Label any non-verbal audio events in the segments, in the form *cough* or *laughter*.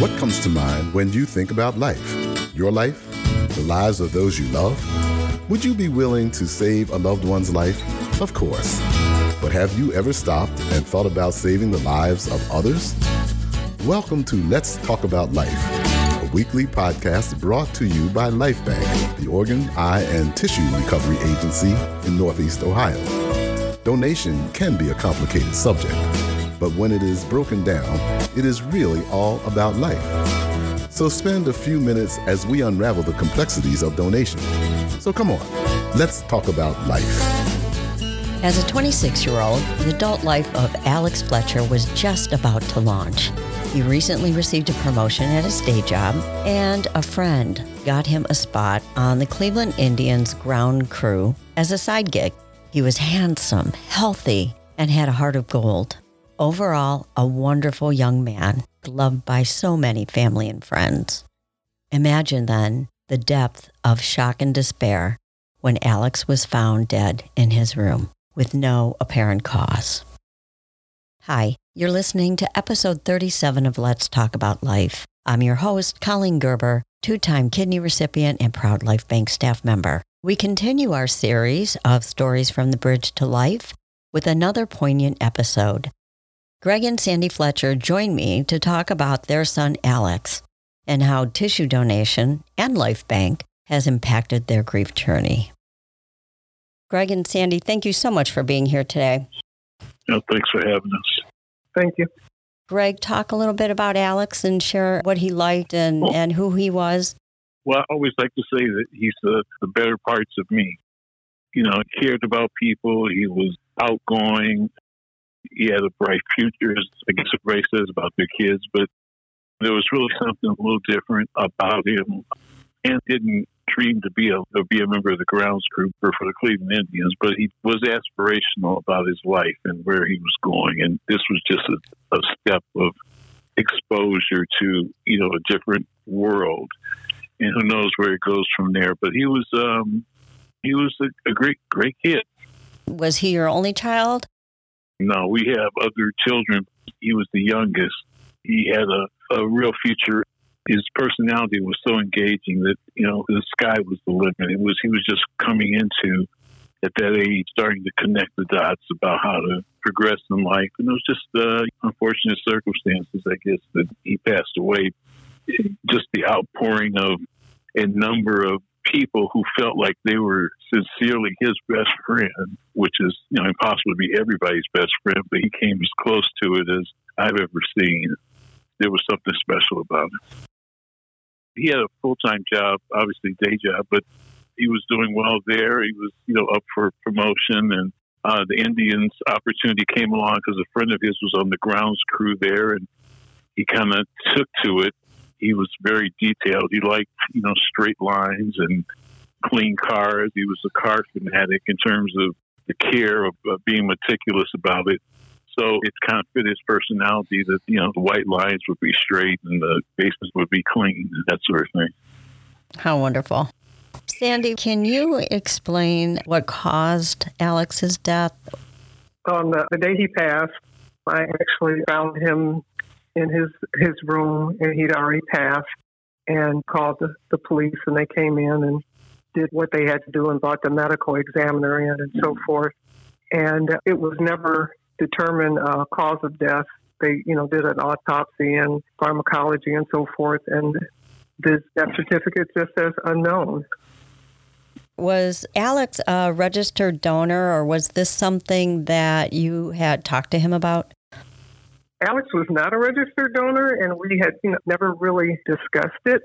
What comes to mind when you think about life? Your life? The lives of those you love? Would you be willing to save a loved one's life? Of course. But have you ever stopped and thought about saving the lives of others? Welcome to Let's Talk About Life, a weekly podcast brought to you by Lifebanc, the organ, eye, and tissue recovery agency in Northeast Ohio. Donation can be a complicated subject but when it is broken down, it is really all about life. So spend a few minutes as we unravel the complexities of donation. So come on, let's talk about life. As a 26 year old, the adult life of Alex Fletcher was just about to launch. He recently received a promotion at his day job, and a friend got him a spot on the Cleveland Indians ground crew as a side gig. He was handsome, healthy, and had a heart of gold. Overall, a wonderful young man, loved by so many family and friends. Imagine then the depth of shock and despair when Alex was found dead in his room with no apparent cause. Hi, you're listening to episode 37 of Let's Talk About Life. I'm your host, Colleen Gerber, two time kidney recipient and proud Lifebanc staff member. We continue our series of stories from the bridge to life with another poignant episode Greg and Sandy Fletcher joined me to talk about their son Alex and how tissue donation and Lifebanc has impacted their grief journey. Greg and Sandy, thank you so much for being here today. No, thanks for having us. Thank you. Greg, talk a little bit about Alex and share what he liked and, well, and who he was. Well, I always like to say that he's the, the better parts of me. You know, cared about people. He was outgoing he had a bright future, I guess what Ray says about their kids, but there was really something a little different about him and didn't dream to be a to be a member of the grounds crew or for the Cleveland Indians, but he was aspirational about his life and where he was going, and this was just a, a step of exposure to you know a different world, and who knows where it goes from there. But he was um, he was a, a great great kid. Was he your only child? No, we have other children. He was the youngest. He had a, a real future. His personality was so engaging that, you know, the sky was the limit. It was, he was just coming into, at that age, starting to connect the dots about how to progress in life. And it was just uh, unfortunate circumstances, I guess, that he passed away. Just the outpouring of a number of people who felt like they were sincerely his best friend, which is you know impossible to be everybody's best friend, but he came as close to it as I've ever seen. There was something special about him. He had a full time job, obviously day job, but he was doing well there. He was you know up for promotion, and uh, the Indians opportunity came along because a friend of his was on the grounds crew there, and he kind of took to it he was very detailed. He liked, you know, straight lines and clean cars. He was a car fanatic in terms of the care of uh, being meticulous about it. So it kind of fit his personality that, you know, the white lines would be straight and the bases would be clean, and that sort of thing. How wonderful. Sandy, can you explain what caused Alex's death? On the, the day he passed, I actually found him in his his room, and he'd already passed, and called the, the police, and they came in and did what they had to do and brought the medical examiner in and so forth. And it was never determined uh, cause of death. They, you know, did an autopsy and pharmacology and so forth, and this death certificate just says unknown. Was Alex a registered donor, or was this something that you had talked to him about? Alex was not a registered donor, and we had you know, never really discussed it.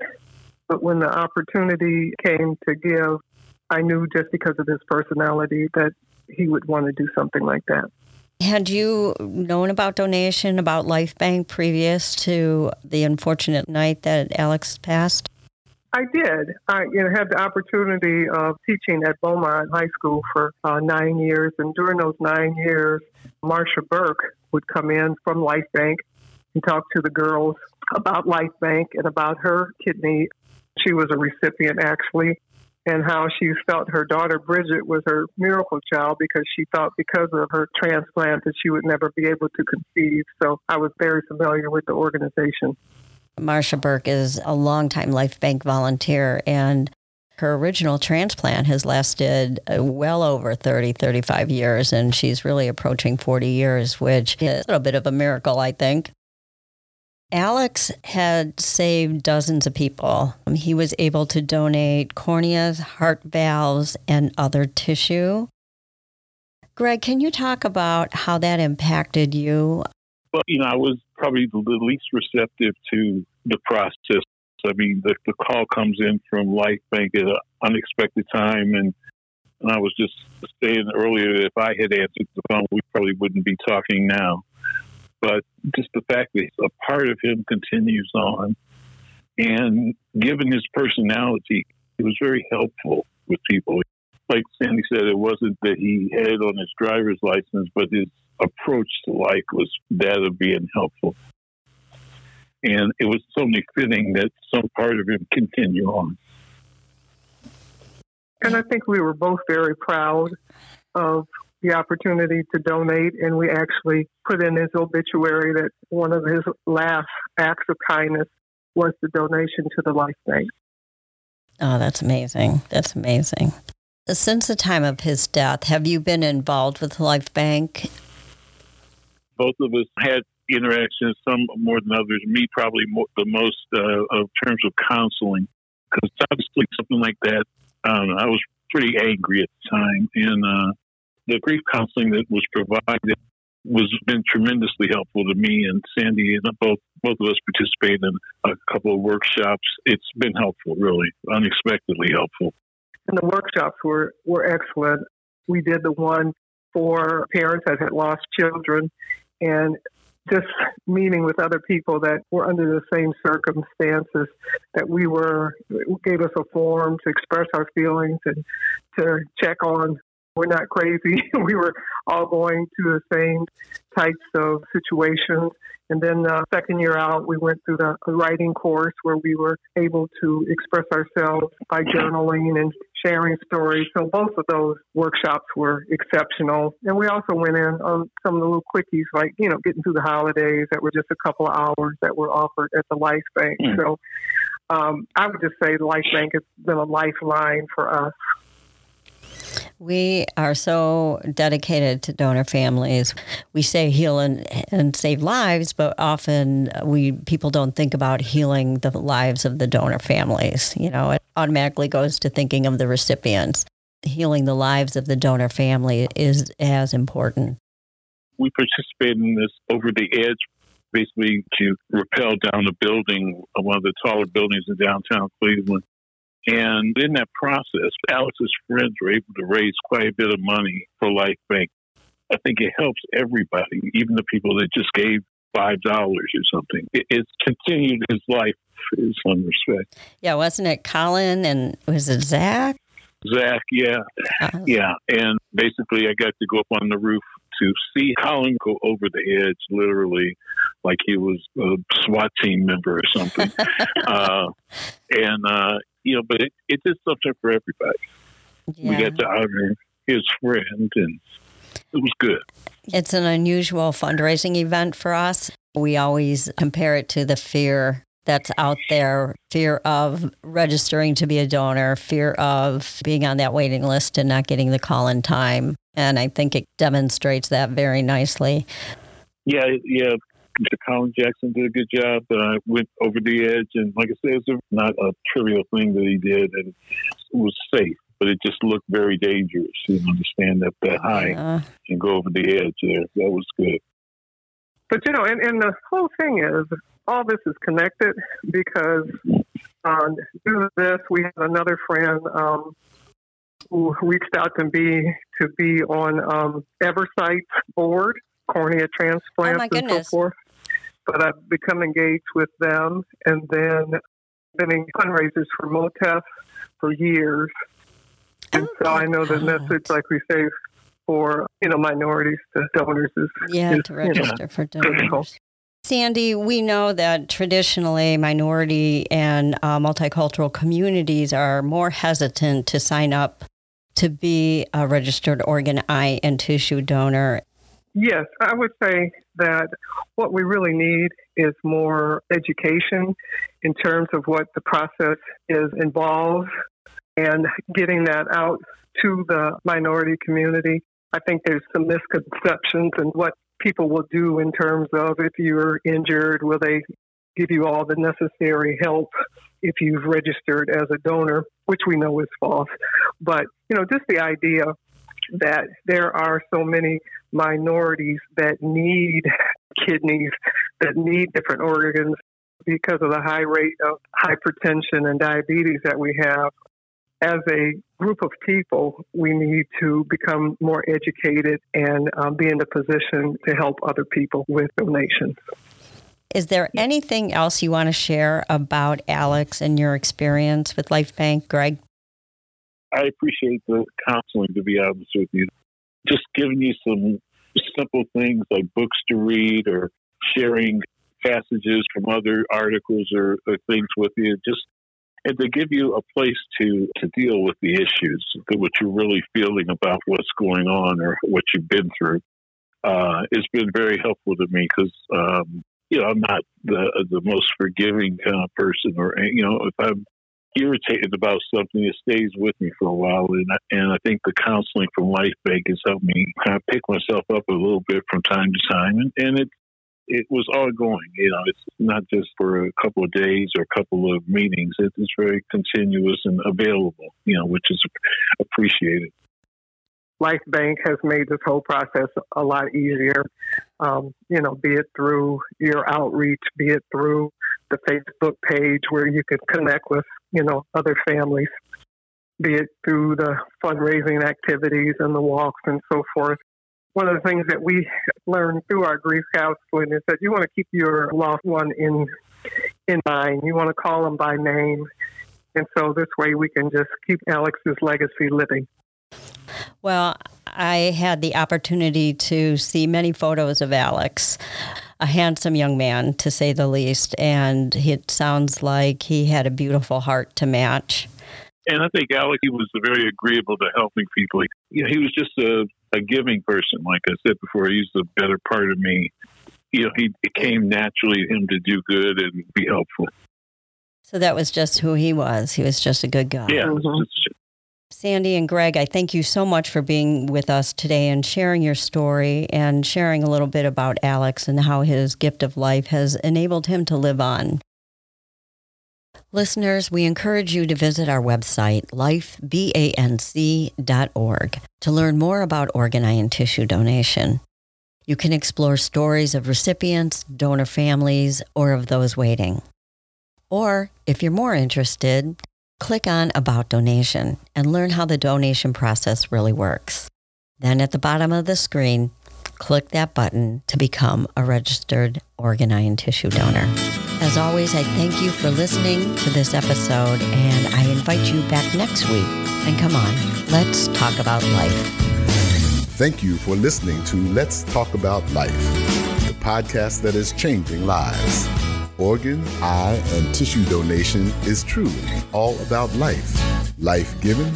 But when the opportunity came to give, I knew just because of his personality that he would want to do something like that. Had you known about donation, about Lifebanc previous to the unfortunate night that Alex passed? I did. I you know, had the opportunity of teaching at Beaumont High School for uh, nine years, and during those nine years, Marsha Burke would come in from Lifebanc and talk to the girls about Lifebanc and about her kidney. She was a recipient actually, and how she felt her daughter Bridget was her miracle child because she thought because of her transplant that she would never be able to conceive. So I was very familiar with the organization. Marcia Burke is a longtime Lifebanc volunteer, and her original transplant has lasted uh, well over 30, 35 years, and she's really approaching 40 years, which is a little bit of a miracle, I think. Alex had saved dozens of people. He was able to donate corneas, heart valves, and other tissue. Greg, can you talk about how that impacted you? Well, you know, I was probably the least receptive to the process. I mean, the, the call comes in from Life Bank at an unexpected time, and and I was just saying earlier that if I had answered the phone, we probably wouldn't be talking now but just the fact that a part of him continues on. And given his personality, he was very helpful with people. Like Sandy said, it wasn't that he had it on his driver's license, but his approach to life was that of being helpful. And it was only fitting that some part of him continue on. And I think we were both very proud of the opportunity to donate, and we actually put in his obituary that one of his last acts of kindness was the donation to the Life Bank. Oh, that's amazing. That's amazing. Since the time of his death, have you been involved with Lifebanc? Both of us had interactions, some more than others. Me, probably more, the most uh, of terms of counseling, because obviously something like that. Um, I was pretty angry at the time, and uh, the grief counseling that was provided was been tremendously helpful to me and Sandy and both both of us participated in a couple of workshops. It's been helpful, really, unexpectedly helpful. And the workshops were, were excellent. We did the one for parents that had lost children and just meeting with other people that were under the same circumstances that we were gave us a forum to express our feelings and to check on we're not crazy. *laughs* we were all going through the same types of situations. And then the second year out, we went through the writing course where we were able to express ourselves by journaling and sharing stories. So both of those workshops were exceptional. And we also went in on some of the little quickies, like, you know, getting through the holidays that were just a couple of hours that were offered at the Life Bank. Mm. So um, I would just say the Lifebanc has been a lifeline for us. We are so dedicated to donor families. We say heal and, and save lives, but often we people don't think about healing the lives of the donor families. You know, it automatically goes to thinking of the recipients. Healing the lives of the donor family is as important. We participated in this over the edge basically to rappel down a building, one of the taller buildings in downtown Cleveland. And in that process, Alex's friends were able to raise quite a bit of money for Life Bank. I think it helps everybody, even the people that just gave five dollars or something. It, it's continued his life in some respect. Yeah, wasn't it Colin and was it Zach? Zach, yeah, uh-huh. yeah, and basically I got to go up on the roof to see Colin go over the edge, literally, like he was a SWAT team member or something. *laughs* uh, and uh, you know, but it, it did something for everybody. Yeah. We got to honor his friend, and it was good. It's an unusual fundraising event for us. We always compare it to the fear that's out there fear of registering to be a donor, fear of being on that waiting list and not getting the call in time. And I think it demonstrates that very nicely. Yeah, yeah. Mr. Colin Jackson did a good job. Uh, went over the edge, and like I said, it's not a trivial thing that he did, and it was safe. But it just looked very dangerous. You understand that that high yeah. and go over the edge there. That was good. But you know, and, and the whole thing is all this is connected because um, due to this, we have another friend um, who reached out to me to be on um, Eversight's board, cornea transplants oh and so forth but I've become engaged with them and then been in fundraisers for MOTTEP for years. And oh, so I know the message, like we say, for you know minorities to donors is yeah is, to register you know, for donors. Critical. Sandy, we know that traditionally minority and uh, multicultural communities are more hesitant to sign up to be a registered organ, eye, and tissue donor Yes, I would say that what we really need is more education in terms of what the process is involved and getting that out to the minority community. I think there's some misconceptions and what people will do in terms of if you're injured, will they give you all the necessary help if you've registered as a donor, which we know is false. But, you know, just the idea that there are so many minorities that need kidneys, that need different organs because of the high rate of hypertension and diabetes that we have. As a group of people, we need to become more educated and um, be in a position to help other people with donations. Is there anything else you want to share about Alex and your experience with Lifebanc, Greg? I appreciate the counseling, to be honest with you. Just giving you some simple things like books to read or sharing passages from other articles or, or things with you. Just and to give you a place to to deal with the issues, what you're really feeling about what's going on or what you've been through. Uh, it's been very helpful to me because um, you know I'm not the the most forgiving kind of person, or you know if I'm irritated about something, it stays with me for a while. And I, and I think the counseling from Life Bank has helped me kind of pick myself up a little bit from time to time. And, and it it was ongoing. You know, it's not just for a couple of days or a couple of meetings. It is very continuous and available. You know, which is appreciated. Lifebanc has made this whole process a lot easier. Um, you know, be it through your outreach, be it through the Facebook page where you can connect with, you know, other families, be it through the fundraising activities and the walks and so forth. One of the things that we learned through our grief counseling is that you want to keep your loved one in in mind. You want to call them by name. And so this way we can just keep Alex's legacy living. Well, I had the opportunity to see many photos of Alex, a handsome young man, to say the least, and it sounds like he had a beautiful heart to match. And I think Alex, he was very agreeable to helping people. You know, he was just a, a giving person, like I said before. He's the better part of me. You know, he it came naturally to him to do good and be helpful. So that was just who he was. He was just a good guy. Yeah, mm-hmm. Sandy and Greg, I thank you so much for being with us today and sharing your story and sharing a little bit about Alex and how his gift of life has enabled him to live on. Listeners, we encourage you to visit our website, lifebanc.org, to learn more about organ and tissue donation. You can explore stories of recipients, donor families, or of those waiting. Or, if you're more interested, Click on About Donation and learn how the donation process really works. Then at the bottom of the screen, click that button to become a registered organ eye and tissue donor. As always, I thank you for listening to this episode and I invite you back next week. And come on, let's talk about life. Thank you for listening to Let's Talk About Life, the podcast that is changing lives. Organ, eye, and tissue donation is truly all about life. Life given,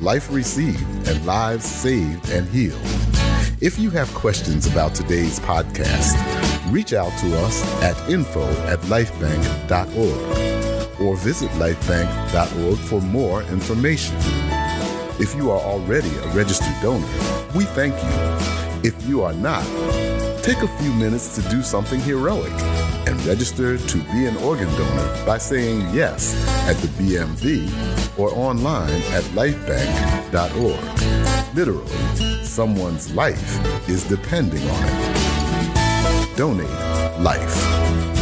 life received, and lives saved and healed. If you have questions about today's podcast, reach out to us at info at lifebanc.org or visit lifebanc.org for more information. If you are already a registered donor, we thank you. If you are not, take a few minutes to do something heroic and register to be an organ donor by saying yes at the BMV or online at lifebanc.org. Literally, someone's life is depending on it. Donate life.